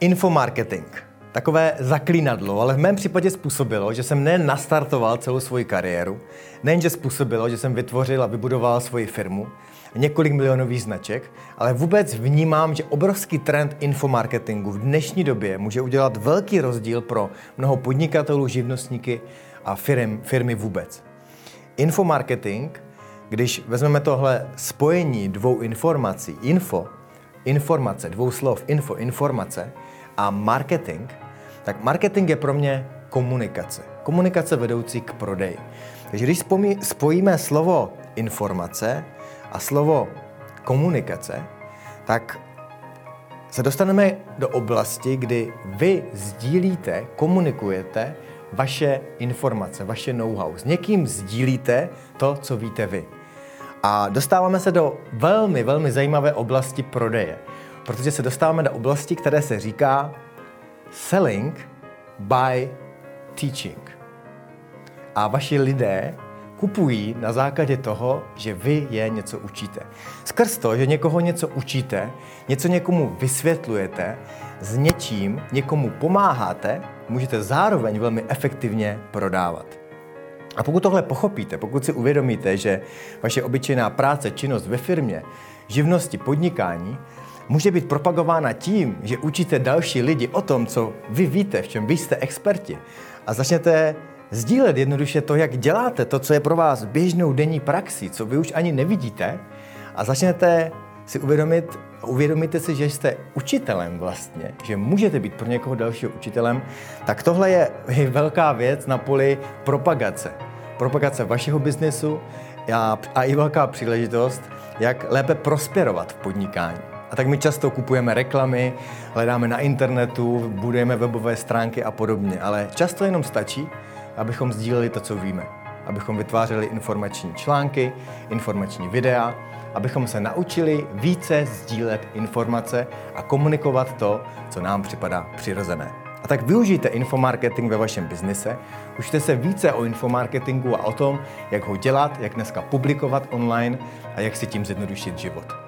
Infomarketing. Takové zaklínadlo, ale v mém případě způsobilo, že jsem nejen nastartoval celou svoji kariéru, nejenže způsobilo, že jsem vytvořil a vybudoval svoji firmu, několik milionových značek, ale vůbec vnímám, že obrovský trend infomarketingu v dnešní době může udělat velký rozdíl pro mnoho podnikatelů, živnostníky a firm, firmy vůbec. Infomarketing, když vezmeme tohle spojení dvou informací, info, informace, dvou slov, info, informace a marketing, tak marketing je pro mě komunikace. Komunikace vedoucí k prodeji. Takže když spojíme slovo informace a slovo komunikace, tak se dostaneme do oblasti, kdy vy sdílíte, komunikujete vaše informace, vaše know-how. S někým sdílíte to, co víte vy. A dostáváme se do velmi, velmi zajímavé oblasti prodeje, protože se dostáváme do oblasti, které se říká selling by teaching. A vaši lidé kupují na základě toho, že vy je něco učíte. Skrz to, že někoho něco učíte, něco někomu vysvětlujete, s něčím někomu pomáháte, můžete zároveň velmi efektivně prodávat. A pokud tohle pochopíte, pokud si uvědomíte, že vaše obyčejná práce, činnost ve firmě, živnosti, podnikání může být propagována tím, že učíte další lidi o tom, co vy víte, v čem vy jste experti a začnete sdílet jednoduše to, jak děláte, to, co je pro vás běžnou denní praxí, co vy už ani nevidíte a začnete si uvědomit, uvědomíte si, že jste učitelem vlastně, že můžete být pro někoho dalšího učitelem, tak tohle je velká věc na poli propagace. Propagace vašeho biznesu a, a i velká příležitost, jak lépe prosperovat v podnikání. A tak my často kupujeme reklamy, hledáme na internetu, budujeme webové stránky a podobně, ale často jenom stačí, abychom sdíleli to, co víme. Abychom vytvářeli informační články, informační videa, abychom se naučili více sdílet informace a komunikovat to, co nám připadá přirozené. A tak využijte infomarketing ve vašem biznise, učte se více o infomarketingu a o tom, jak ho dělat, jak dneska publikovat online a jak si tím zjednodušit život.